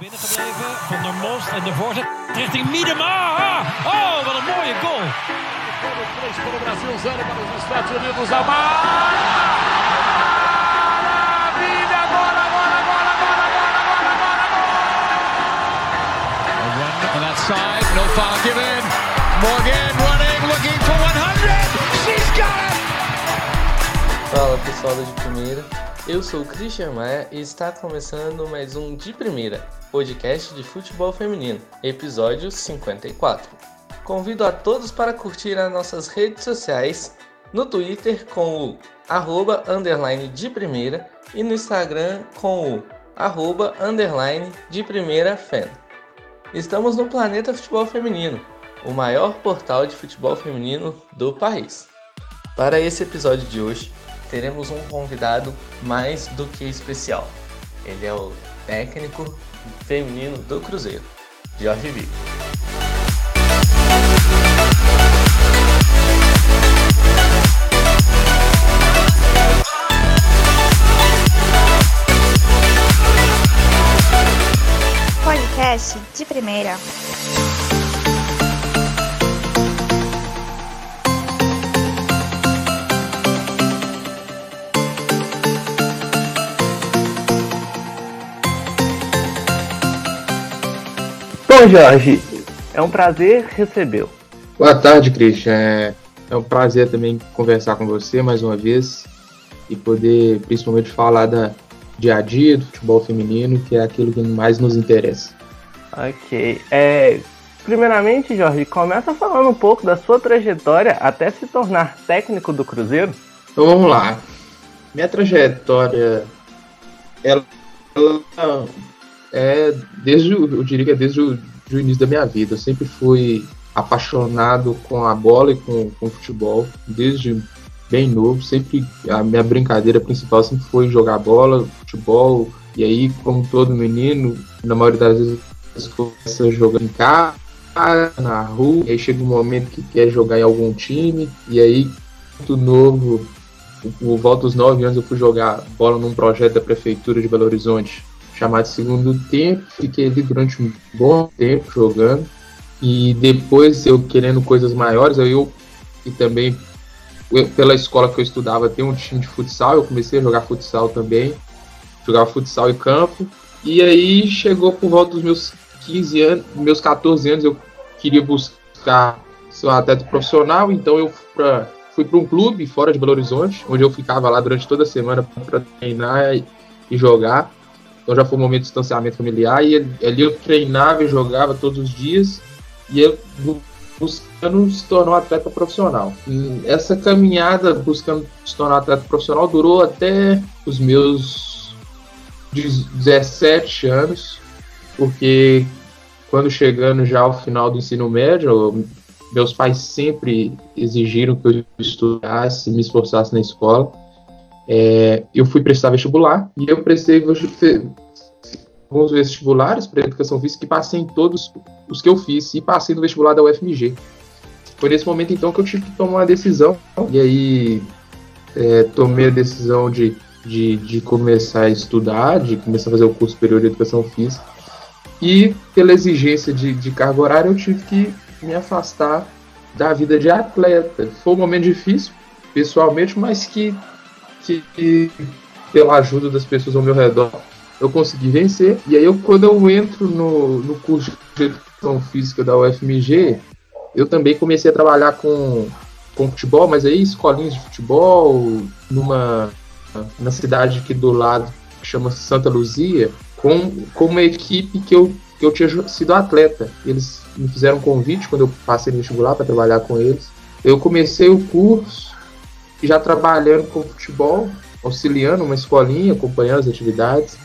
binnengebleven. Van der Most en de voorzet richting Miedema. Oh, wat een mooie goal. Para o Brasil, zero para os Estados Unidos. A maravilha! Agora, agora, agora, agora, agora, agora, agora! On that side, no foul given. Morgan running, looking for 100. She's got it! Fala pessoal da de primeira, eu sou o Christian Maia e está começando mais um De Primeira, podcast de futebol feminino, episódio 54. Convido a todos para curtir as nossas redes sociais, no Twitter com o arroba underline de primeira e no Instagram com o arroba underline de primeira fan. Estamos no Planeta Futebol Feminino, o maior portal de futebol feminino do país. Para esse episódio de hoje, teremos um convidado mais do que especial. Ele é o técnico feminino do Cruzeiro, Jorge Vigo. Podcast de primeira. Bom, Jorge, é um prazer recebê-lo. Boa tarde, Christian. É, é um prazer também conversar com você mais uma vez e poder principalmente falar da dia a dia do futebol feminino, que é aquilo que mais nos interessa. Ok. É, primeiramente, Jorge, começa falando um pouco da sua trajetória até se tornar técnico do Cruzeiro. Então vamos lá. Minha trajetória, ela, ela é desde, eu diria que é desde o, início da minha vida. Eu sempre fui apaixonado com a bola e com, com o futebol, desde bem novo. Sempre a minha brincadeira principal sempre foi jogar bola, futebol. E aí, como todo menino, na maioria das vezes começa jogando em casa, na rua. E aí chega um momento que quer jogar em algum time. E aí, muito novo, por volta dos 9 anos, eu fui jogar bola num projeto da prefeitura de Belo Horizonte chamado Segundo Tempo. Fiquei ali durante um bom tempo jogando. E depois eu querendo coisas maiores, aí eu e também eu- pela escola que eu estudava tem um time de futsal, eu comecei a jogar futsal também. Jogava futsal em campo. E aí chegou por volta dos meus 15 anos, meus 14 anos, eu queria buscar ser um atleta profissional, então eu fui para fui para um clube fora de Belo Horizonte, onde eu ficava lá durante toda a semana para treinar e, e jogar. Então já foi um momento de distanciamento familiar e ali eu treinava e jogava todos os dias e eu bu- buscando se tornar um atleta profissional. E essa caminhada buscando se tornar um atleta profissional durou até os meus 17 anos, porque quando chegando já ao final do ensino médio, eu- meus pais sempre exigiram que eu estudasse, me esforçasse na escola. É, eu fui prestar vestibular e eu prestei alguns vestibulares para educação física e passei em todos os que eu fiz e passei no vestibular da UFMG. Foi nesse momento então que eu tive que tomar uma decisão e aí é, tomei a decisão de, de, de começar a estudar, de começar a fazer o curso superior de educação física e pela exigência de, de carga horária eu tive que me afastar da vida de atleta. Foi um momento difícil, pessoalmente, mas que, que, pela ajuda das pessoas ao meu redor eu consegui vencer. E aí, eu, quando eu entro no, no curso de educação física da UFMG, eu também comecei a trabalhar com, com futebol, mas aí escolinhas de futebol, numa na cidade aqui do lado, que chama Santa Luzia, com, com uma equipe que eu, que eu tinha sido atleta. Eles me fizeram um convite quando eu passei no vestibular para trabalhar com eles. Eu comecei o curso já trabalhando com futebol, auxiliando uma escolinha, acompanhando as atividades.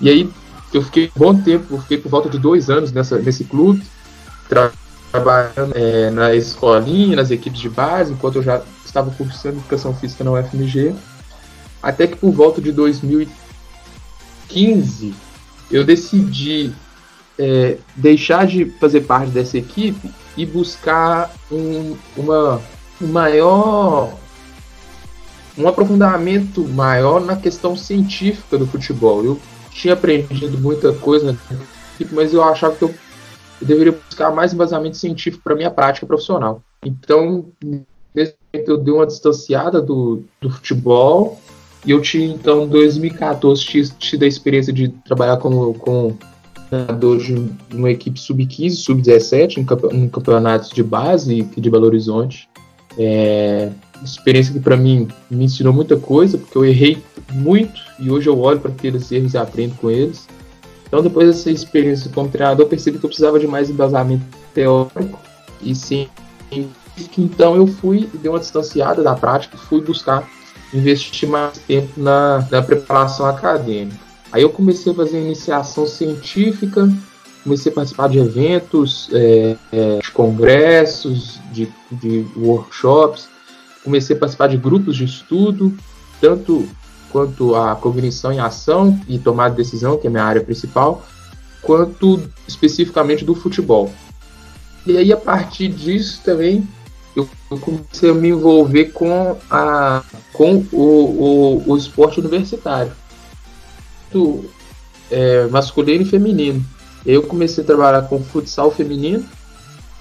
E aí eu fiquei um bom tempo, fiquei por volta de dois anos nessa, nesse clube, tra- trabalhando é, na escolinha, nas equipes de base, enquanto eu já estava cursando educação física na UFMG. Até que por volta de 2015 eu decidi é, deixar de fazer parte dessa equipe e buscar um, uma, um maior um aprofundamento maior na questão científica do futebol. Eu tinha aprendido muita coisa, mas eu achava que eu, deveria buscar mais embasamento científico para minha prática profissional. Então, nesse momento, eu dei uma distanciada do, do futebol e eu tinha, então, em 2014, tido a experiência de trabalhar como, com treinador de uma equipe sub-15, sub-17, em, campeonatos de base de Belo Horizonte. É, experiência que para mim me ensinou muita coisa, porque eu errei muito e hoje eu olho para aqueles erros e aprendo com eles. Então, depois dessa experiência como treinador, percebi que eu precisava de mais embasamento teórico e sim. Então, eu fui, dei uma distanciada da prática fui buscar investir mais tempo na, na preparação acadêmica. Aí eu comecei a fazer iniciação científica, comecei a participar de eventos, é, é, de congressos, de, de workshops, comecei a participar de grupos de estudo, tanto quanto a cognição em ação e tomada de decisão, que é minha área principal, quanto especificamente do futebol. E aí, a partir disso também, eu, comecei a me envolver com, a, com o, o, o esporte universitário, é, masculino e feminino. Eu comecei a trabalhar com futsal feminino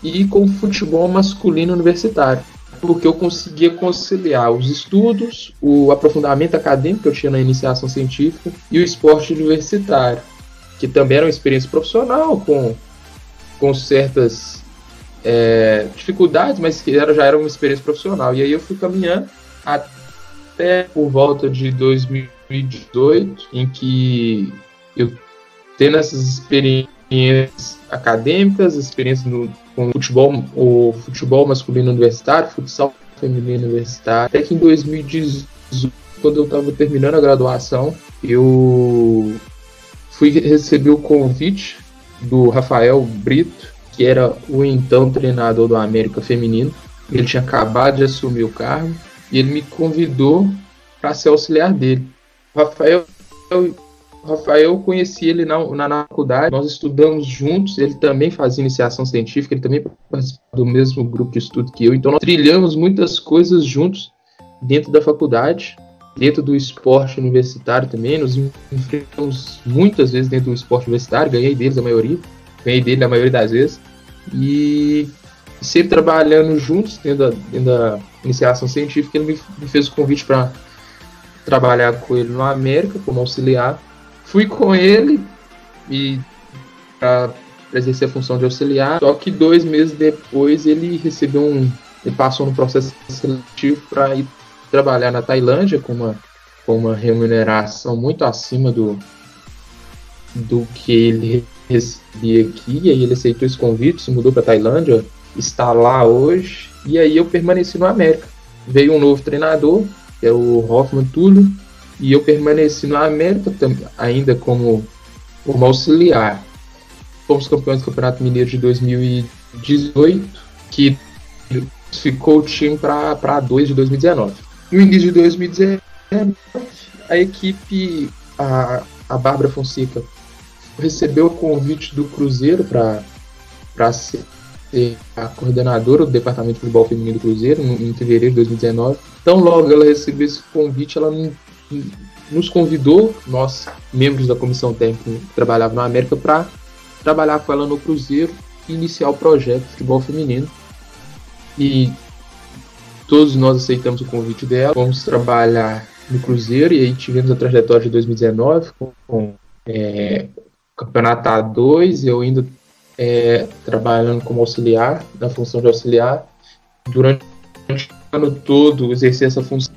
e com futebol masculino universitário porque eu conseguia conciliar os estudos, o aprofundamento acadêmico que eu tinha na iniciação científica e o esporte universitário, que também era uma experiência profissional com, com certas é, dificuldades, mas que era, já era uma experiência profissional. E aí eu fui caminhando até por volta de 2018, em que eu tendo essas experiências acadêmicas, experiências no, com futebol, o futebol masculino universitário, futsal feminino universitário. Até que em 2018, quando eu estava terminando a graduação, eu fui receber o convite do Rafael Brito, que era o então treinador do América Feminino. Ele tinha acabado de assumir o cargo e ele me convidou para ser auxiliar dele. O Rafael Rafael, eu conheci ele na, na, na, faculdade, nós estudamos juntos, ele também fazia iniciação científica, ele também participava do mesmo grupo de estudo que eu, então nós trilhamos muitas coisas juntos dentro da faculdade, dentro do esporte universitário também, nos enfrentamos muitas vezes dentro do esporte universitário, ganhei deles a maioria, ganhei dele a maioria das vezes, e sempre trabalhando juntos dentro da, dentro da iniciação científica, ele me, me fez o convite para trabalhar com ele no América como auxiliar, Fui com ele e para exercer a função de auxiliar. Só que dois meses depois ele recebeu um. Ele passou no processo seletivo para ir trabalhar na Tailândia com uma, com uma remuneração muito acima do, do que ele recebia aqui. E aí ele aceitou esse convite, se mudou para Tailândia, está lá hoje. E aí eu permaneci no América. Veio um novo treinador, que é o Hoffman Túlio, e eu permaneci no América ainda como, como auxiliar. Fomos campeões do Campeonato Mineiro de 2018, que ficou o time para 2 de 2019. No início de 2019, a equipe, a, a Bárbara Fonseca, recebeu o convite do Cruzeiro para ser a coordenadora do Departamento de Futebol Feminino do Cruzeiro em fevereiro de 2019. Então, logo ela recebeu esse convite, ela não nos convidou, nós, membros da comissão técnica que trabalhava na América, para trabalhar com ela no Cruzeiro e iniciar o projeto de futebol feminino. E todos nós aceitamos o convite dela, vamos trabalhar no Cruzeiro e aí tivemos a trajetória de 2019 com, é, Campeonato A2, eu ainda é, trabalhando como auxiliar, na função de auxiliar. Durante o ano todo exercer essa função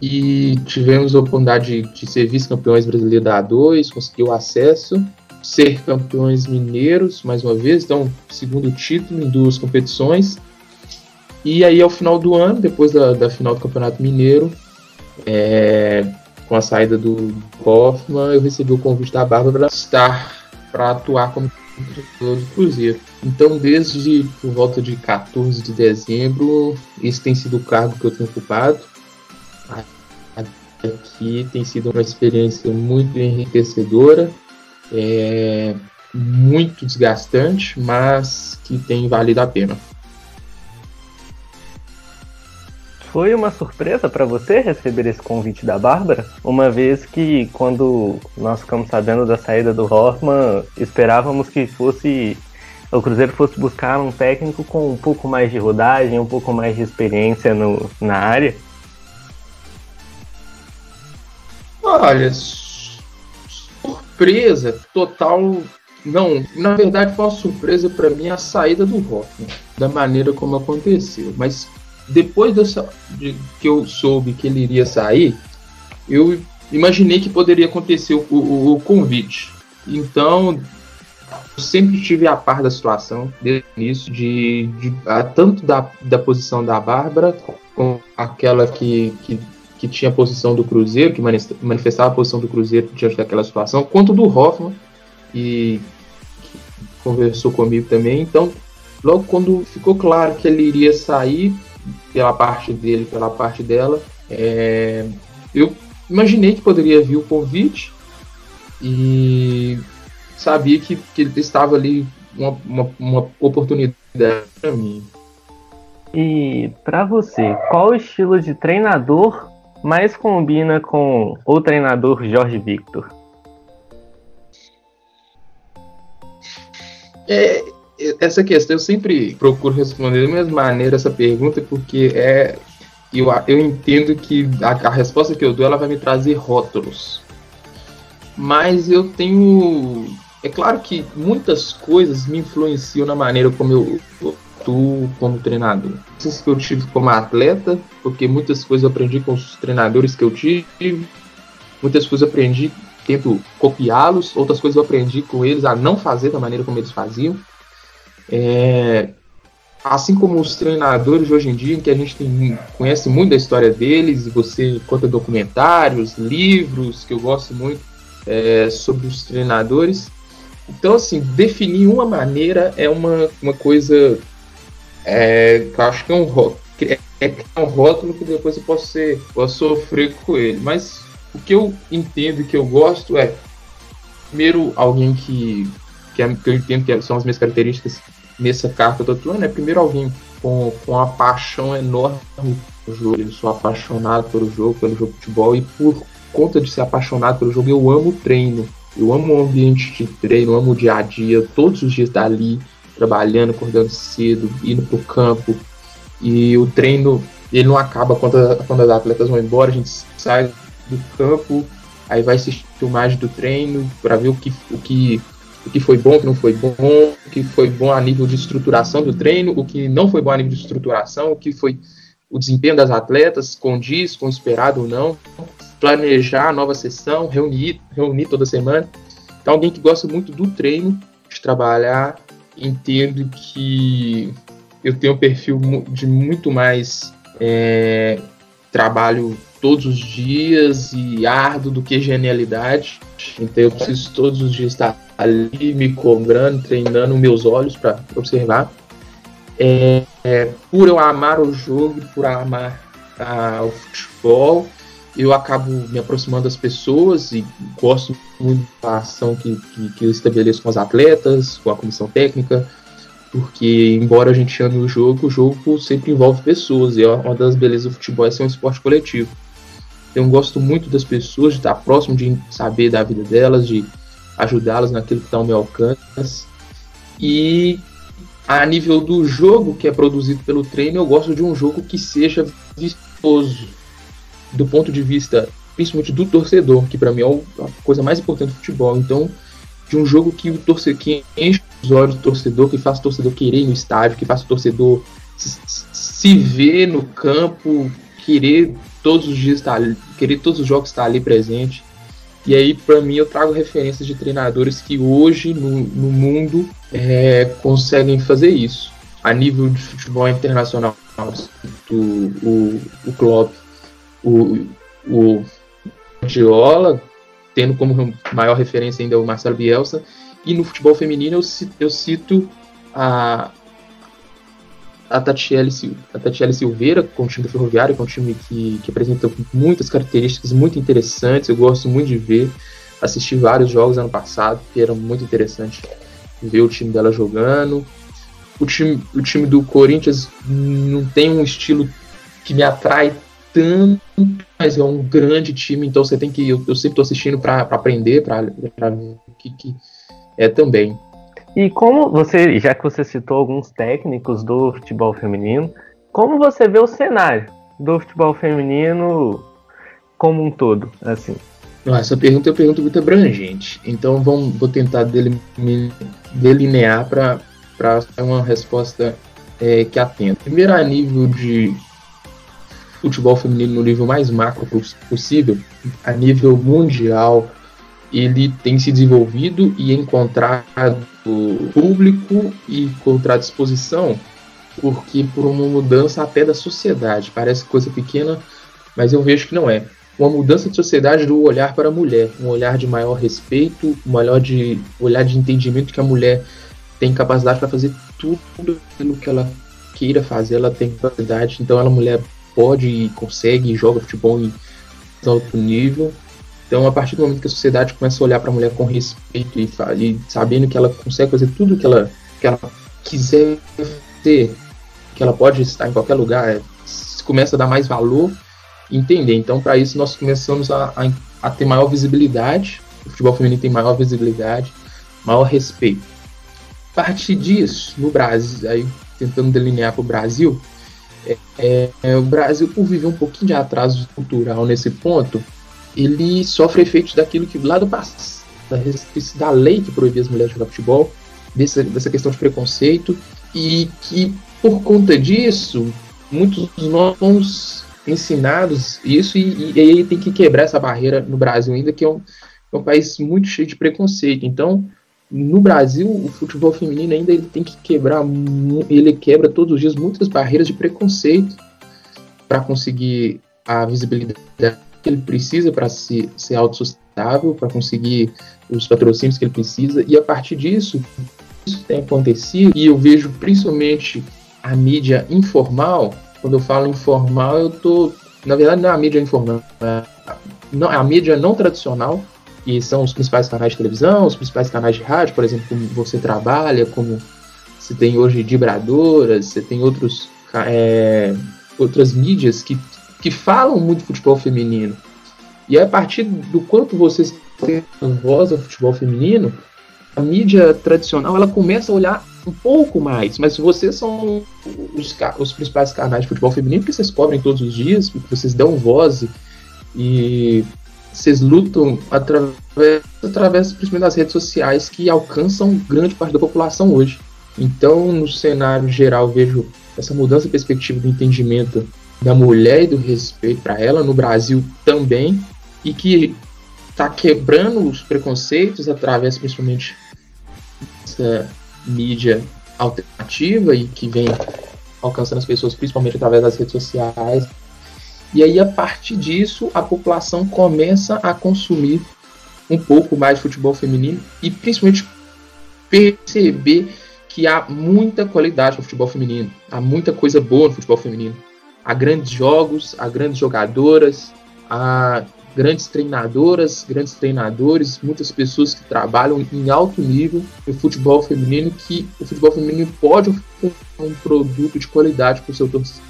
e tivemos a oportunidade de, de ser vice-campeões brasileiros da A2, conseguir o acesso, ser campeões mineiros mais uma vez, então segundo título em duas competições. E aí ao final do ano, depois da, da final do Campeonato Mineiro, é, com a saída do Hoffman, eu recebi o convite da Bárbara para estar para atuar como treinador do Cruzeiro. Então, desde por volta de 14 de dezembro, esse tem sido o cargo que eu tenho ocupado aqui tem sido uma experiência muito enriquecedora, é, muito desgastante, mas que tem valido a pena. Foi uma surpresa para você receber esse convite da Bárbara? Uma vez que, quando nós ficamos sabendo da saída do Hoffman, esperávamos que fosse o Cruzeiro fosse buscar um técnico com um pouco mais de rodagem, um pouco mais de experiência no, na área. Olha, surpresa total. Não, na verdade foi uma surpresa para mim a saída do Hoffman, da maneira como aconteceu. Mas depois dessa, de, que eu soube que ele iria sair, eu imaginei que poderia acontecer o, o, o convite. Então, eu sempre estive a par da situação, desde o início, de, de, tanto da, da posição da Bárbara, como aquela que, que que tinha a posição do Cruzeiro, que manifestava a posição do Cruzeiro diante daquela situação, quanto do Hoffman, e conversou comigo também. Então, logo quando ficou claro que ele iria sair, pela parte dele, pela parte dela, é, eu imaginei que poderia vir o convite e sabia que, que ele estava ali uma, uma, uma oportunidade para mim. E para você, qual o estilo de treinador mais combina com o treinador Jorge Victor? É, essa questão eu sempre procuro responder da mesma maneira essa pergunta porque é eu, eu entendo que a, a resposta que eu dou ela vai me trazer rótulos mas eu tenho é claro que muitas coisas me influenciam na maneira como eu, eu como treinador. Isso que eu tive como atleta, porque muitas coisas eu aprendi com os treinadores que eu tive, muitas coisas eu aprendi tento copiá-los, outras coisas eu aprendi com eles a não fazer da maneira como eles faziam. É, assim como os treinadores de hoje em dia, que a gente tem, conhece muito da história deles, você conta documentários, livros, que eu gosto muito é, sobre os treinadores. Então, assim, definir uma maneira é uma, uma coisa é, eu acho que é um rótulo, é, é um rótulo que depois eu posso ser, posso sofrer com ele. Mas o que eu entendo e que eu gosto é primeiro alguém que que, é, que eu entendo que são as minhas características nessa carta do atuando é primeiro alguém com, com uma paixão enorme no jogo. Eu sou apaixonado pelo jogo, pelo jogo de futebol e por conta de ser apaixonado pelo jogo, eu amo o treino. Eu amo o ambiente de treino, amo o dia a dia, todos os dias dali trabalhando, acordando cedo, indo pro campo. E o treino, ele não acaba quando, quando as atletas vão embora, a gente sai do campo, aí vai assistir filmagem do treino para ver o que, o, que, o que foi bom, o que não foi bom, o que foi bom a nível de estruturação do treino, o que não foi bom a nível de estruturação, o que foi o desempenho das atletas, condiz com o esperado ou não, planejar a nova sessão, reunir, reunir toda semana. Então, alguém que gosta muito do treino, de trabalhar entendo que eu tenho um perfil de muito mais é, trabalho todos os dias e árduo do que genialidade. Então eu preciso todos os dias estar ali me cobrando, treinando meus olhos para observar. É, é, por eu amar o jogo, por amar a, o futebol, eu acabo me aproximando das pessoas e gosto muito da ação que, que, que, eu estabeleço com os atletas, com a comissão técnica, porque embora a gente ame o jogo, o jogo sempre envolve pessoas e é uma das belezas do futebol é ser um esporte coletivo. Então, eu gosto muito das pessoas, de estar próximo, de saber da vida delas, de ajudá-las naquilo que está ao meu alcance. E a nível do jogo que é produzido pelo treino, eu gosto de um jogo que seja vistoso, do ponto de vista principalmente do torcedor, que para mim é a coisa mais importante do futebol. Então, de um jogo que o torcedor que enche os olhos do torcedor, que faz o torcedor querer ir no estádio, que faz o torcedor se, ver no campo, querer todos os dias estar ali, querer todos os jogos estar ali presente. E aí, para mim, eu trago referências de treinadores que hoje no, no mundo é, conseguem fazer isso. A nível de futebol internacional, o, o, o Klopp, o, o Guardiola, tendo como maior referência ainda o Marcelo Bielsa, e no futebol feminino eu cito, eu cito a, a Tatiele, a Tatiele Silveira, com o time do Ferroviário, que é um time que, que apresenta muitas características muito interessantes, eu gosto muito de ver, assisti vários jogos ano passado, que era muito interessante ver o time dela jogando. O time, o time do Corinthians não tem um estilo que me atrai tanto, mas é um grande time, então você tem que. Eu, eu sempre estou assistindo para aprender, para ver o que, que é também. E como você, já que você citou alguns técnicos do futebol feminino, como você vê o cenário do futebol feminino como um todo, assim? Essa pergunta é uma pergunta muito abrangente, então vamos, vou tentar delinear para uma resposta é, que atenta. Primeiro, a nível de futebol feminino no nível mais macro possível, a nível mundial, ele tem se desenvolvido e encontrado público e encontrado exposição porque por uma mudança até da sociedade. Parece coisa pequena, mas eu vejo que não é. Uma mudança de sociedade do olhar para a mulher, um olhar de maior respeito, um olhar de, olhar de entendimento que a mulher tem capacidade para fazer tudo aquilo que ela queira fazer, ela tem capacidade, então ela mulher pode e consegue e joga futebol em alto nível. Então, a partir do momento que a sociedade começa a olhar para a mulher com respeito e, e, sabendo que ela consegue fazer tudo que ela, que ela quiser ter, que ela pode estar em qualquer lugar, é, começa a dar mais valor entender. Então, para isso, nós começamos a, a, a, ter maior visibilidade. O futebol feminino tem maior visibilidade, maior respeito. A partir disso, no Brasil, aí tentando delinear para o Brasil, é, é, o Brasil, por viver um pouquinho de atraso cultural nesse ponto, ele sofre efeitos daquilo que lá do passado, da, lei que proibia as mulheres jogar futebol, dessa, dessa questão de preconceito, e que por conta disso, muitos de nós ensinados isso, e, e aí tem que quebrar essa barreira no Brasil ainda, que é um, é um país muito cheio de preconceito. Então, no Brasil, o futebol feminino ainda ele tem que quebrar, ele quebra todos os dias muitas barreiras de preconceito para conseguir a visibilidade que ele precisa para se, ser autossustentável, para conseguir os patrocínios que ele precisa, e a partir disso, isso tem acontecido, e eu vejo principalmente a mídia informal, quando eu falo informal, eu tô, na verdade, não é a mídia informal, é a mídia não tradicional, que são os principais canais de televisão, os principais canais de rádio, por exemplo, como você trabalha, como você tem hoje vibradoras, você tem outros, é, outras mídias que, que falam muito futebol feminino. E a partir do quanto vocês têm voz ao futebol feminino, a mídia tradicional ela começa a olhar um pouco mais, mas vocês são os, os principais canais de futebol feminino que vocês cobrem todos os dias, porque vocês dão voz e vocês lutam através, através principalmente das redes sociais que alcançam grande parte da população hoje. Então, no cenário geral, vejo essa mudança de perspectiva do entendimento da mulher e do respeito para ela, no Brasil também, e que está quebrando os preconceitos através principalmente dessa mídia alternativa e que vem alcançando as pessoas principalmente através das redes sociais, e aí, a partir disso, a população começa a consumir um pouco mais de futebol feminino e principalmente perceber que há muita qualidade no futebol feminino, há muita coisa boa no futebol feminino. Há grandes jogos, há grandes jogadoras, há grandes treinadoras, grandes treinadores, muitas pessoas que trabalham em alto nível no futebol feminino, que o futebol feminino pode oferecer um produto de qualidade para o seu torcedor.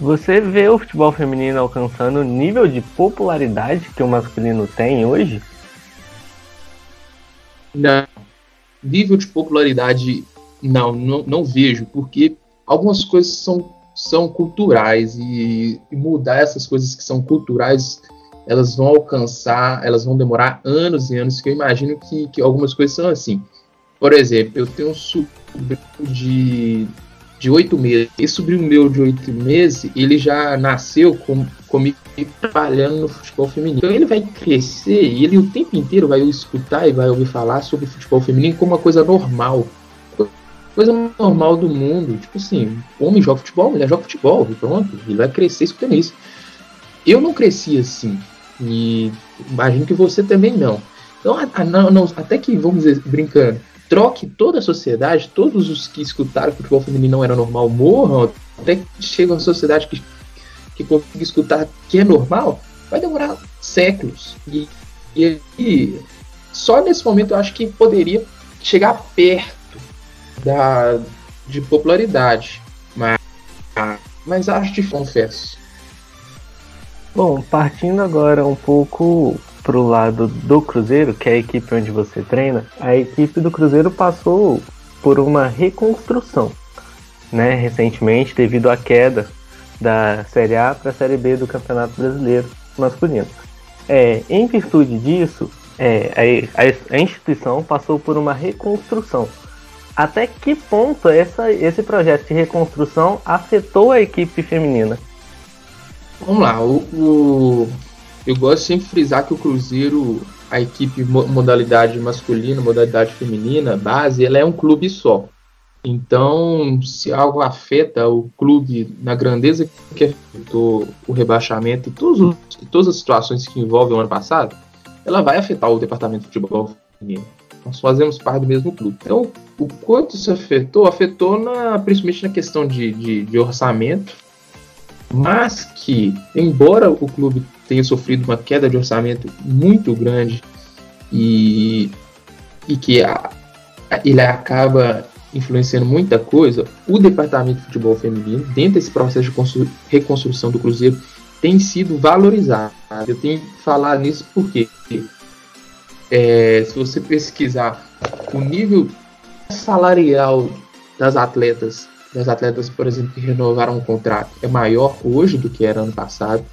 Você vê o futebol feminino alcançando o nível de popularidade que o masculino tem hoje? Não. Nível de popularidade, não, não, não vejo, porque algumas coisas são, são culturais e, e mudar essas coisas que são culturais elas vão alcançar, elas vão demorar anos e anos, que eu imagino que, que algumas coisas são assim. Por exemplo, eu tenho um sobrinho de de oito meses. Esse sobrinho meu de oito meses, ele já nasceu com, comigo trabalhando no futebol feminino. Então ele vai crescer e ele o tempo inteiro vai escutar e vai ouvir falar sobre futebol feminino como uma coisa normal. Coisa normal do mundo. Tipo assim, homem joga futebol, mulher joga futebol, pronto. Ele vai crescer escutando isso. Eu não cresci assim. E imagino que você também não. Então, a, a, não, não, até que, vamos dizer, brincando, troque toda a sociedade, todos os que escutaram que o futebol feminino não era normal morram, até que chega uma sociedade que, que consiga escutar que é normal, vai demorar séculos. E, e, e só nesse momento eu acho que poderia chegar perto da, de popularidade. Mas mas acho que confesso. Bom, partindo agora um pouco pro lado do Cruzeiro, que é a equipe onde você treina, a equipe do Cruzeiro passou por uma reconstrução, né, recentemente devido à queda da Série A para a Série B do Campeonato Brasileiro masculino. É, em virtude disso, é, a, a, instituição passou por uma reconstrução. Até que ponto essa, esse projeto de reconstrução afetou a equipe feminina? Vamos lá, o, o, eu gosto sempre de frisar que o Cruzeiro, a equipe modalidade masculina, modalidade feminina, base, ela é um clube só. Então, se algo afeta o clube na grandeza que afetou o rebaixamento e todos, todas as situações que envolvem o ano passado, ela vai afetar o departamento de futebol feminino. Nós fazemos parte do mesmo clube. Então, o quanto isso afetou? Afetou na, principalmente na questão de, de, de orçamento, mas que, embora o clube tenha sofrido uma queda de orçamento muito grande e, e que a, ele acaba influenciando muita coisa, o departamento de futebol feminino, dentro desse processo de reconstrução do Cruzeiro, tem sido valorizado. Eu tenho que falar nisso porque é, se você pesquisar o nível salarial das atletas, das atletas, por exemplo, que renovaram o contrato, é maior hoje do que era ano passado.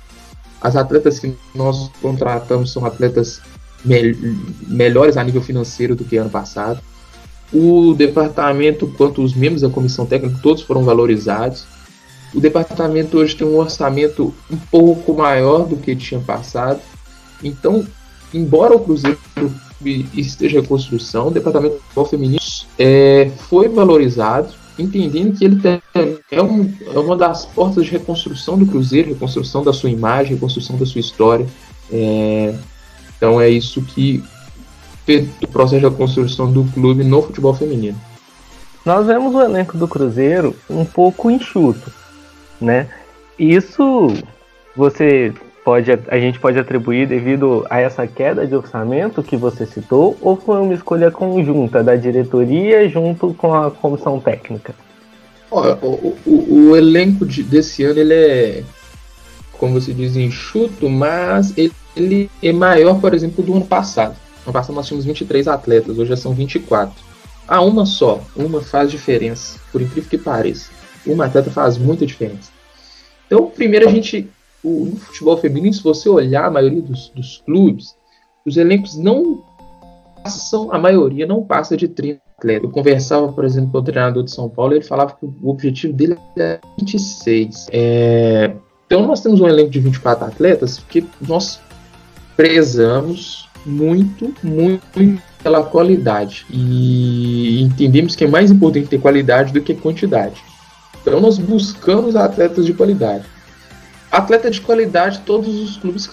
As atletas que nós contratamos são atletas me melhores a nível financeiro do que ano passado. O departamento, quanto os membros da comissão técnica, todos foram valorizados. O departamento hoje tem um orçamento um pouco maior do que tinha passado. Então, embora o Cruzeiro esteja em construção, o departamento feminino é, foi valorizado, entendendo que ele é, um, é, uma das portas de reconstrução do Cruzeiro, reconstrução da sua imagem, reconstrução da sua história. É, então é isso que o processo de construção do clube no futebol feminino. Nós vemos o elenco do Cruzeiro um pouco enxuto, né? Isso você pode, a gente pode atribuir devido a essa queda de orçamento que você citou, ou foi uma escolha conjunta da diretoria junto com a comissão técnica? Olha, o, o, o, elenco de, desse ano ele é, como você diz, enxuto, mas ele, ele é maior, por exemplo, do ano passado. No passado nós tínhamos 23 atletas, hoje já são 24. Ah, uma só, uma faz diferença, por incrível que pareça. Uma atleta faz muita diferença. Então, primeiro a gente, o, no futebol feminino, se você olhar a maioria dos, dos clubes, os elencos não passam, a maioria não passa de 30 atletas. Eu conversava, por exemplo, com o treinador de São Paulo, ele falava que o objetivo dele é 26. É, então nós temos um elenco de 24 atletas porque nós prezamos muito, muito pela qualidade. E entendemos que é mais importante ter qualidade do que quantidade. Então nós buscamos atletas de qualidade. Atleta de qualidade todos os clubes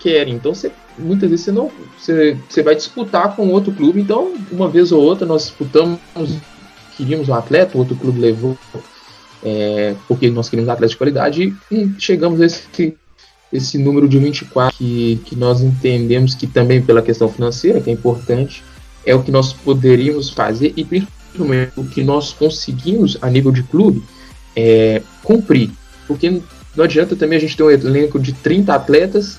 querem. Então você, muitas vezes você não você, você vai disputar com outro clube. Então uma vez ou outra nós disputamos, queríamos um atleta, outro clube levou é, porque nós queríamos um atleta de qualidade e chegamos a esse esse número de 24 que, que nós entendemos que também pela questão financeira, que é importante, é o que nós poderíamos fazer e principalmente o que nós conseguimos a nível de clube é, cumprir. Porque não adianta também a gente ter um elenco de 30 atletas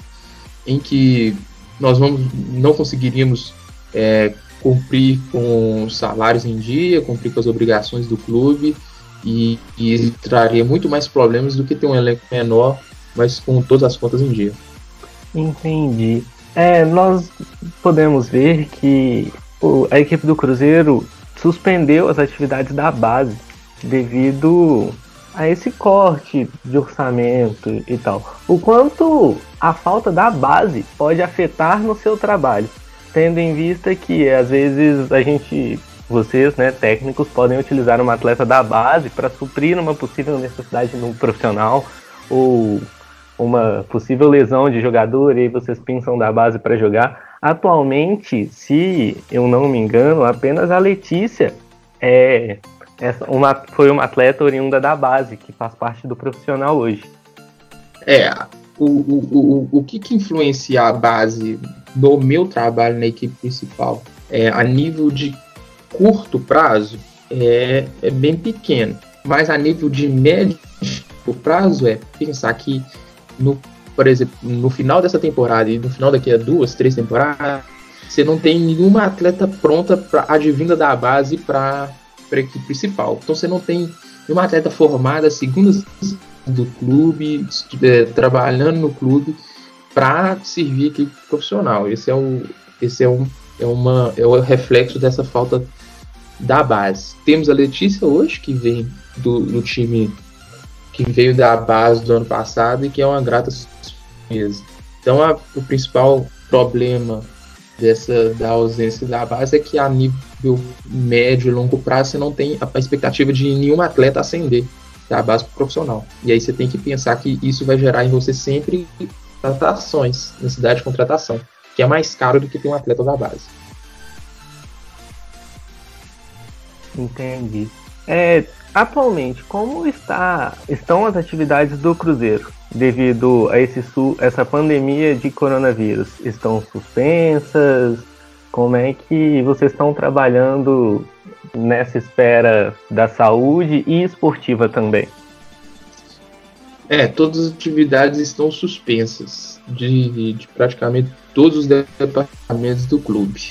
em que nós vamos, não conseguiríamos é, cumprir com salários em dia, cumprir com as obrigações do clube e, e traria muito mais problemas do que ter um elenco menor mas com todas as contas em dia. Entendi. É, nós podemos ver que a equipe do Cruzeiro suspendeu as atividades da base devido a esse corte de orçamento e tal. O quanto a falta da base pode afetar no seu trabalho, tendo em vista que às vezes a gente, vocês, né, técnicos, podem utilizar uma atleta da base para suprir uma possível necessidade no profissional ou uma possível lesão de jogador e aí vocês pensam da base para jogar. Atualmente, se eu não me engano, apenas a Letícia é essa, uma, foi uma atleta oriunda da base, que faz parte do profissional hoje. É, o, o, o, o que, que influencia a base no meu trabalho na equipe principal? É, a nível de curto prazo, é, é bem pequeno, mas a nível de médio prazo é pensar que, no, por exemplo, no final dessa temporada e no final daqui a duas, três temporadas, você não tem nenhuma atleta pronta para advinda da base para a equipe principal. Então você não tem nenhuma atleta formada, segunda do clube, é, trabalhando no clube para servir a equipe profissional. Esse é o, esse é um, é uma, é o reflexo dessa falta da base. Temos a Letícia hoje, que vem do, do time que veio da base do ano passado e que é uma grata surpresa. Então, a, o principal problema dessa da ausência da base é que a nível médio e longo prazo você não tem a, a expectativa de nenhum atleta ascender da base profissional. E aí você tem que pensar que isso vai gerar em você sempre contratações, necessidade de contratação, que é mais caro do que ter um atleta da base. Entendi. É, atualmente, como está, estão as atividades do Cruzeiro devido a esse, essa pandemia de coronavírus? Estão suspensas? Como é que vocês estão trabalhando nessa esfera da saúde e esportiva também? É, todas as atividades estão suspensas de, de praticamente todos os departamentos do clube.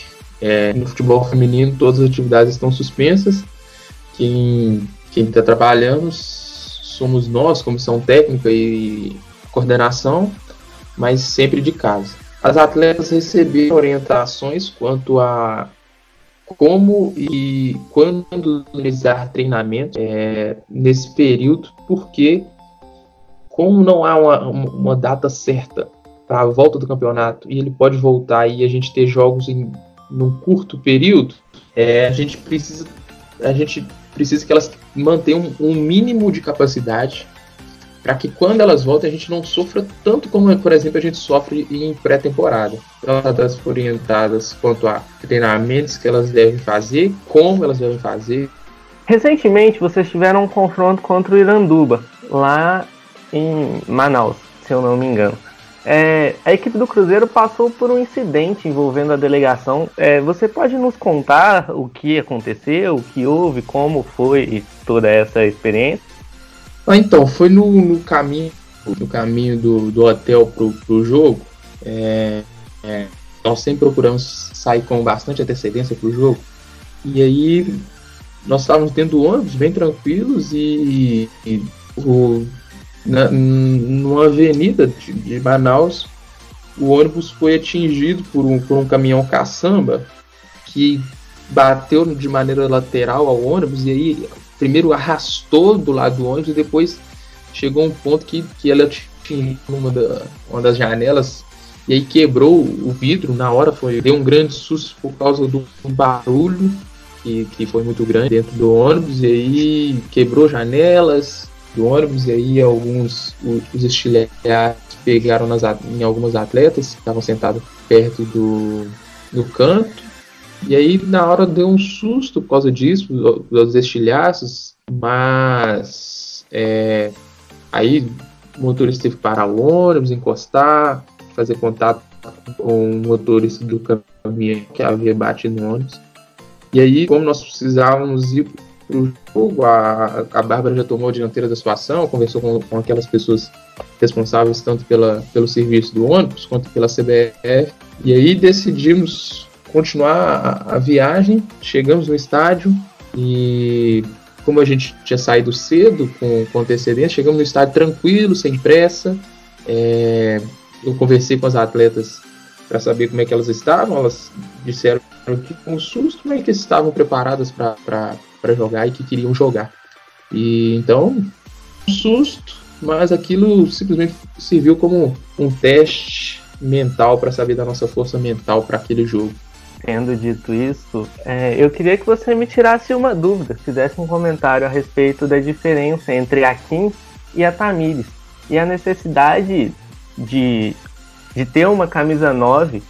É, no futebol feminino, todas as atividades estão suspensas. Quem está trabalhando somos nós, comissão técnica e coordenação, mas sempre de casa. As atletas receberam orientações quanto a como e quando realizar treinamento é, nesse período, porque como não há uma, uma data certa para a volta do campeonato e ele pode voltar e a gente ter jogos em num curto período, é, a gente precisa a gente precisa que elas mantenham um mínimo de capacidade para que quando elas voltem a gente não sofra tanto como, por exemplo, a gente sofre em pré-temporada. Então, elas foram orientadas quanto a treinamentos que elas devem fazer, como elas devem fazer. Recentemente, vocês tiveram um confronto contra o Iranduba, lá em Manaus, se eu não me engano. É, a equipe do Cruzeiro passou por um incidente envolvendo a delegação. É, você pode nos contar o que aconteceu, o que houve, como foi toda essa experiência? Ah, então, foi no, no caminho no caminho do, do hotel pro, pro jogo. É, é, nós sempre procuramos sair com bastante antecedência pro jogo. E aí nós estávamos dentro do ônibus, bem tranquilos, e, e o na, numa avenida de, de, Manaus, o ônibus foi atingido por um, por um caminhão caçamba que bateu de maneira lateral ao ônibus e aí primeiro arrastou do lado do ônibus e depois chegou um ponto que, que ela atingiu uma, da, uma das janelas e aí quebrou o vidro na hora foi deu um grande susto por causa do barulho que, que foi muito grande dentro do ônibus e aí quebrou janelas do ônibus, e aí alguns os estilhaços pegaram nas, em algumas atletas que estavam sentados perto do, do canto. E aí na hora deu um susto por causa disso, dos estilhaços, mas é, aí o motorista teve que parar o ônibus, encostar, fazer contato com o motorista do caminhão que havia batido no ônibus. E aí, como nós precisávamos ir pro jogo. A, a Bárbara já tomou a dianteira da situação, conversou com, com aquelas pessoas responsáveis tanto pela, pelo serviço do ônibus quanto pela CBF. E aí decidimos continuar a, a viagem. Chegamos no estádio e como a gente tinha saído cedo, com, com antecedência, chegamos no estádio tranquilo, sem pressa. É, eu conversei com as atletas para saber como é que elas estavam. Elas disseram que com um susto, mas que estavam preparadas para para jogar e que queriam jogar. E então, um susto, mas aquilo simplesmente serviu como um teste mental para saber da nossa força mental para aquele jogo. Tendo dito isso, é, eu queria que você me tirasse uma dúvida, fizesse um comentário a respeito da diferença entre a Kim e a Tamires e a necessidade de, de ter uma camisa 9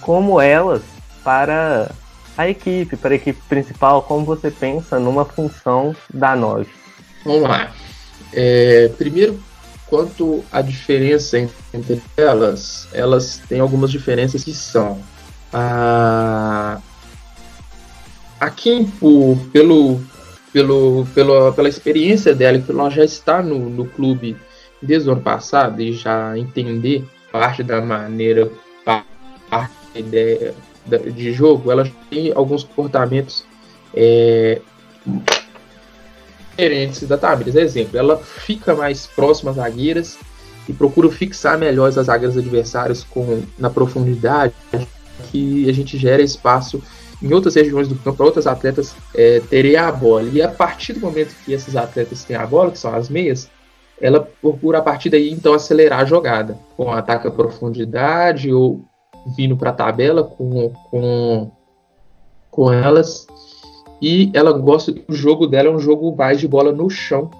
como elas para a equipe, para a equipe principal, como você pensa numa função da 9? Vamos lá. É, primeiro, quanto à diferença entre elas, elas têm algumas diferenças que são a aqui por, pelo pelo, pelo, pela experiência dela, que ela já está no, no clube desde o ano passado e já entender parte da maneira, parte da ideia de jogo, ela tem alguns comportamentos é, diferentes da Tamires. Exemplo, ela fica mais próxima às zagueiras e procura fixar melhor as zagueiras adversárias com, na profundidade que a gente gera espaço em outras regiões do campo para outras atletas é, terem a bola. E a partir do momento que esses atletas têm a bola, que são as meias, ela procura a partir daí então acelerar a jogada com ataque à profundidade ou vindo para a tabela com, com, com elas. E ela gosta, o jogo dela é um jogo mais de bola no chão,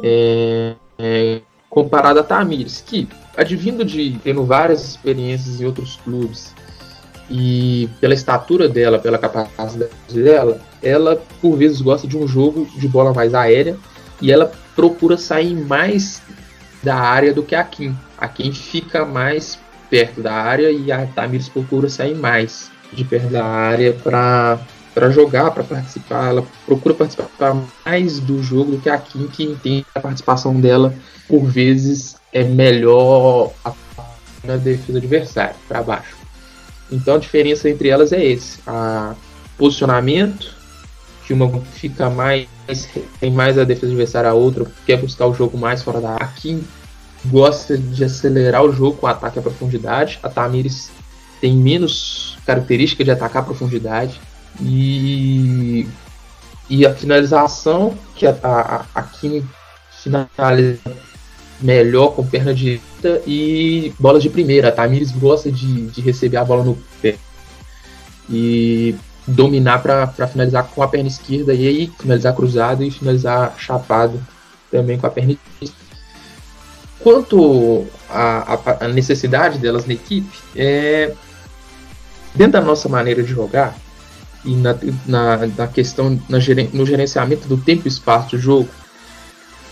é, é, comparado a Tamires, que, advindo de tendo várias experiências em outros clubes e pela estatura dela, pela capacidade dela, ela por vezes gosta de um jogo de bola mais aérea e ela procura sair mais da área do que a Kim. A Kim fica mais perto da área e a Tamires procura sair mais de perto da área para para jogar, para participar. Ela procura participar mais do jogo do que a Kim, que entende a participação dela por vezes é melhor na defesa adversária, para baixo. Então a diferença entre elas é esse: a posicionamento, que uma fica mais tem mais a defesa adversária, a outra quer buscar o jogo mais fora da área. Gosta de acelerar o jogo com ataque à profundidade. A Tamires tem menos característica de atacar a profundidade. E, e a finalização, que a, a, a Kim finaliza melhor com perna direita e bolas de primeira. A Tamires gosta de, de receber a bola no pé e dominar para finalizar com a perna esquerda e aí finalizar cruzado e finalizar chapado também com a perna esquerda. Quanto à necessidade delas na equipe, é, dentro da nossa maneira de jogar e na, na, na questão na, no gerenciamento do tempo e espaço do jogo,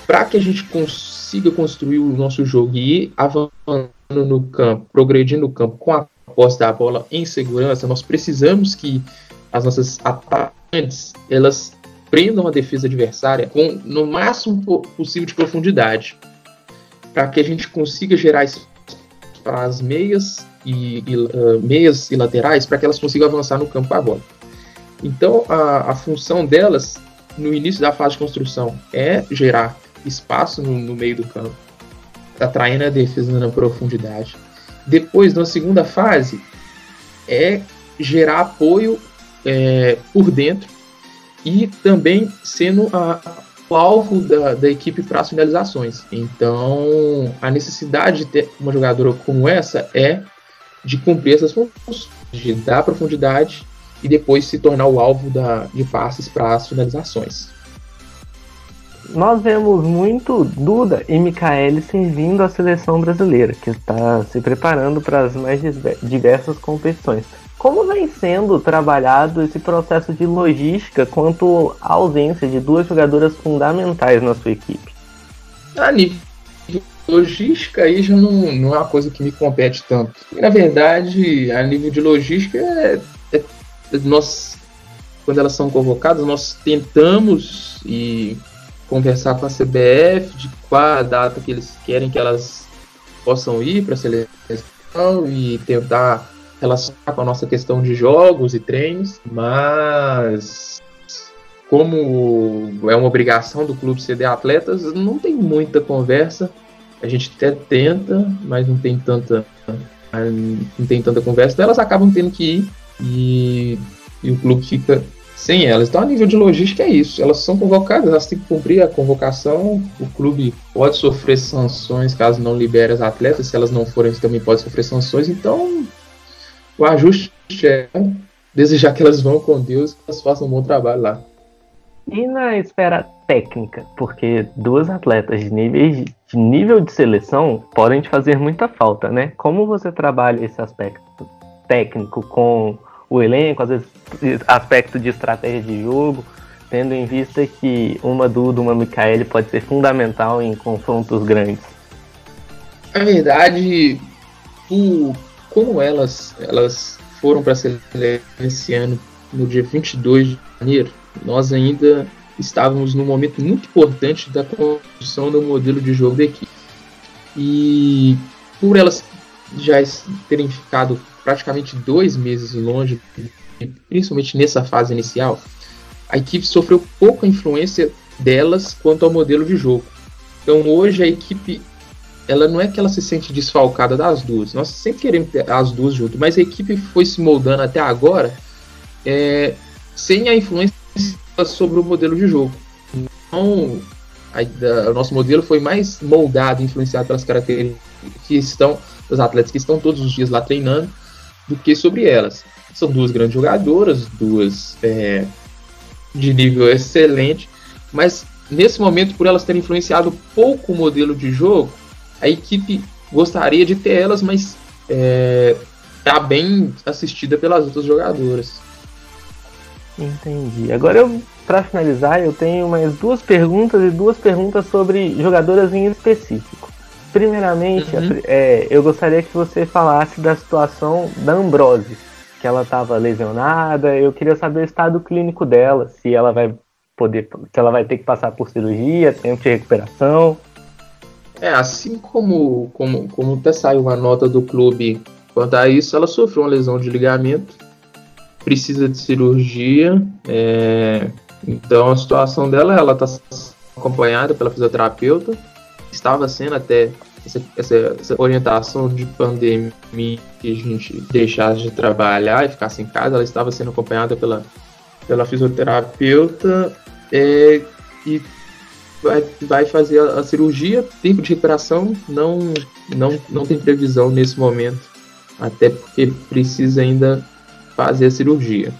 para que a gente consiga construir o nosso jogo e ir avançando no campo, progredindo no campo com a posse da bola em segurança, nós precisamos que as nossas atacantes elas prendam a defesa adversária com no máximo possível de profundidade para que a gente consiga gerar para as meias e, e uh, meias e laterais para que elas consigam avançar no campo agora. Então a, a, função delas no início da fase de construção é gerar espaço no, no meio do campo, atraindo a defesa na profundidade. Depois, na segunda fase, é gerar apoio é, por dentro e também sendo a, o alvo da, da equipe para as finalizações. Então, a necessidade de ter uma jogadora como essa é de cumprir essas funções, de dar profundidade e depois se tornar o alvo da, de passes para as finalizações. Nós vemos muito Duda e Micaele servindo a seleção brasileira, que está se preparando para as mais diversas competições. Como vem sendo trabalhado esse processo de logística quanto à ausência de duas jogadoras fundamentais na sua equipe? A nível de logística já não, não é uma coisa que me compete tanto. Na verdade, a nível de logística, é, é, nós, quando elas são convocadas, nós tentamos e conversar com a CBF de qual a data que eles querem que elas possam ir para a seleção e tentar relacionar com a nossa questão de jogos e treinos, mas como é uma obrigação do clube ceder atletas, não tem muita conversa. A gente até tenta, mas não tem tanta não tem tanta conversa. Então elas acabam tendo que ir e, e o clube fica sem elas. Então, a nível de logística, é isso. Elas são convocadas, elas têm que cumprir a convocação. O clube pode sofrer sanções caso não libere as atletas. Se elas não forem, também pode sofrer sanções. Então, o ajuste é desejar que elas vão com Deus que elas façam um bom trabalho lá. E na esfera técnica, porque duas atletas de, de nível de seleção podem te fazer muita falta, né? Como você trabalha esse aspecto técnico com o elenco, às vezes aspecto de estratégia de jogo, tendo em vista que uma Duda, uma Micaele pode ser fundamental em confrontos grandes? Na verdade, o como elas, elas foram para a seleção esse ano, no dia 22 de janeiro, nós ainda estávamos num momento muito importante da construção do modelo de jogo da equipe. E por elas já terem ficado praticamente dois meses longe, principalmente nessa fase inicial, a equipe sofreu pouca influência delas quanto ao modelo de jogo. Então hoje a equipe, ela não é que ela se sente desfalcada das duas. Nós sempre queremos as duas juntas, mas a equipe foi se moldando até agora é, sem a influência sobre o modelo de jogo. Então, a, a, o nosso modelo foi mais moldado, influenciado pelas características que estão dos atletas que estão todos os dias lá treinando, do que sobre elas. São duas grandes jogadoras, duas é, de nível excelente, mas nesse momento, por elas terem influenciado pouco o modelo de jogo, a equipe gostaria de ter elas, mas está é, bem assistida pelas outras jogadoras. Entendi. Agora, para finalizar, eu tenho mais duas perguntas e duas perguntas sobre jogadoras em específico. Primeiramente, uhum. é, eu gostaria que você falasse da situação da Ambrose, que ela estava lesionada. Eu queria saber o estado clínico dela, se ela vai poder, se ela vai ter que passar por cirurgia, tempo de recuperação. É, assim como, como, como até saiu uma nota do clube quanto a isso, ela sofreu uma lesão de ligamento, precisa de cirurgia. É, então a situação dela, ela está acompanhada pela fisioterapeuta, estava sendo até essa, essa, essa, orientação de pandemia que a gente deixasse de trabalhar e ficasse em casa, ela estava sendo acompanhada pela, pela fisioterapeuta é, e vai, vai fazer a, a, cirurgia. Tempo de recuperação não, não, não tem previsão nesse momento, até porque precisa ainda fazer a cirurgia.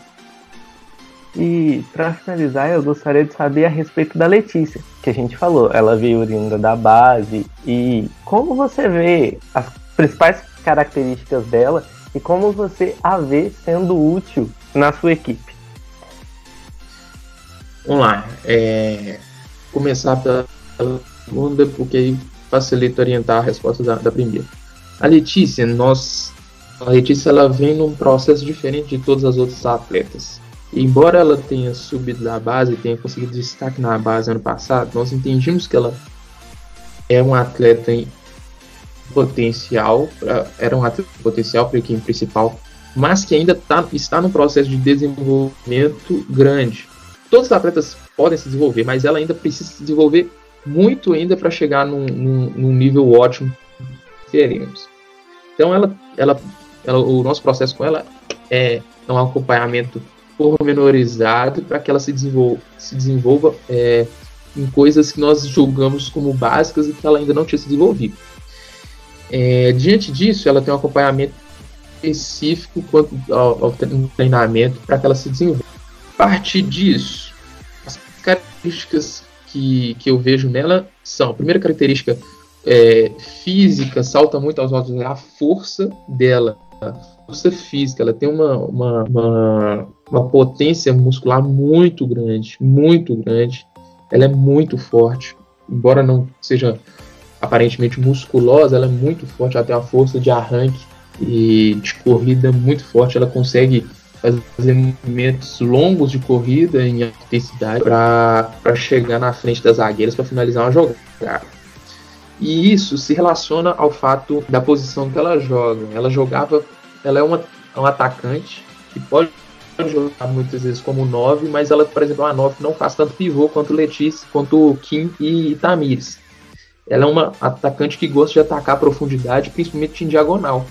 E para finalizar, eu gostaria de saber a respeito da Letícia, que a gente falou. Ela veio oriunda da base e como você vê as principais características dela e como você a vê sendo útil na sua equipe. Vamos lá. É... Começar pela segunda, porque facilita orientar a resposta da, da primeira. A Letícia, nós. A Letícia ela vem num processo diferente de todas as outras atletas. Embora ela tenha subido da base, tenha conseguido destaque na base ano passado, nós entendimos que ela é um atleta em potencial, era um atleta potencial para a equipe principal, mas que ainda tá, está no processo de desenvolvimento grande todos os atletas podem se desenvolver, mas ela ainda precisa se desenvolver muito ainda para chegar num, num, num, nível ótimo que queremos. Então ela, ela, ela, o nosso processo com ela é um acompanhamento pormenorizado para que ela se desenvolva, se desenvolva é, em coisas que nós julgamos como básicas e que ela ainda não tinha se desenvolvido. É, diante disso, ela tem um acompanhamento específico quanto ao, ao treinamento para que ela se desenvolva partir disso, as características que, que eu vejo nela são: a primeira característica é, física, salta muito aos olhos, é a força dela. Força física, ela tem uma, uma, uma, uma potência muscular muito grande, muito grande. Ela é muito forte, embora não seja aparentemente musculosa, ela é muito forte, ela tem uma força de arranque e de corrida muito forte, ela consegue fazer movimentos longos de corrida em intensidade para chegar na frente das zagueiras para finalizar uma jogada. E isso se relaciona ao fato da posição que ela joga. Ela jogava, ela é uma, um atacante que pode jogar muitas vezes como 9, mas ela, por exemplo, é uma 9 não faz tanto pivô quanto Letícia, quanto Kim e Tamires. Ela é uma atacante que gosta de atacar a profundidade, principalmente em diagonal.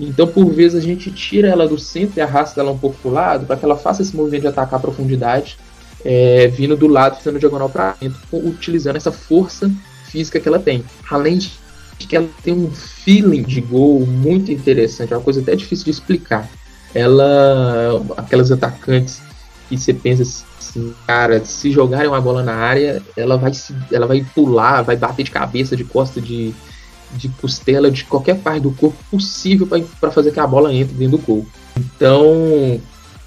Então, por vezes, a gente tira ela do centro e arrasta ela um pouco para o lado para que ela faça esse movimento de atacar a profundidade, é, vindo do lado, fazendo diagonal para dentro, utilizando essa força física que ela tem. Além de que ela tem um feeling de gol muito interessante, é uma coisa até difícil de explicar. Ela, aquelas atacantes que você pensa assim, cara, se jogarem uma bola na área, ela vai, se, ela vai pular, vai bater de cabeça, de costa, de, de costela, de qualquer parte do corpo possível para fazer que a bola entre dentro do gol. Então,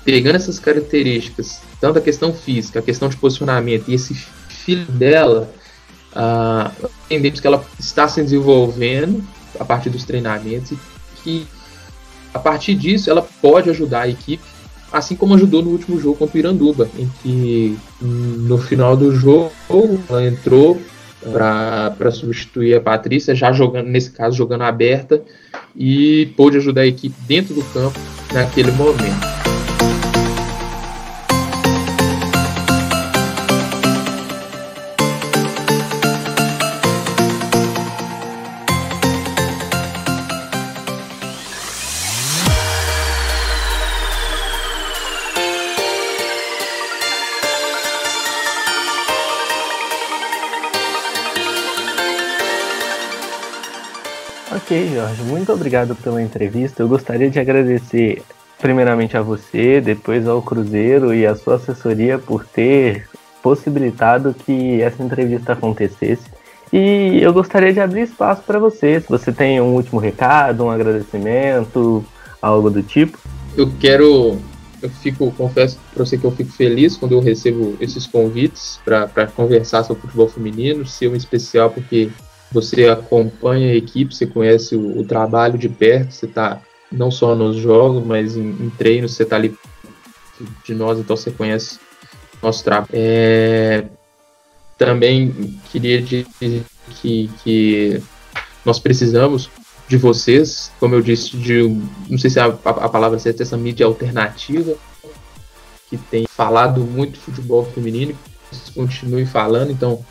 pegando essas características, tanto a questão física, a questão de posicionamento e esse filho dela, uh, entendemos que ela está se desenvolvendo a partir dos treinamentos e que a partir disso ela pode ajudar a equipe assim como ajudou no último jogo contra o Iranduba, em que no final do jogo ela entrou para substituir a Patrícia, já jogando, nesse caso, jogando aberta, e pôde ajudar a equipe dentro do campo naquele momento. Jorge, muito obrigado pela entrevista. Eu gostaria de agradecer primeiramente a você, depois ao Cruzeiro e à sua assessoria por ter possibilitado que essa entrevista acontecesse. E eu gostaria de abrir espaço para você, se você tem um último recado, um agradecimento, algo do tipo. Eu quero, eu fico, confesso para você que eu fico feliz quando eu recebo esses convites para conversar sobre futebol feminino, ser um especial porque você acompanha a equipe, você conhece o, o trabalho de perto, você está não só nos jogos, mas em, em treinos, você está ali de nós, então você conhece nosso trabalho. É, também queria dizer que, que nós precisamos de vocês, como eu disse, de não sei se a, a palavra certa é essa mídia alternativa que tem falado muito futebol feminino, que continue falando, então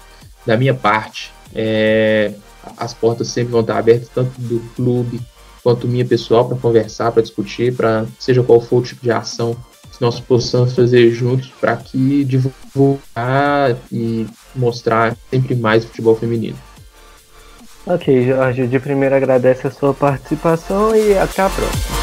da minha parte é, as portas sempre vão estar abertas, tanto do clube quanto minha pessoal, para conversar, para discutir, para seja qual for o tipo de ação que nós possamos fazer juntos para que divulgar e mostrar sempre mais futebol feminino. Ok, Jorge, de primeiro agradece a sua participação e até a próxima.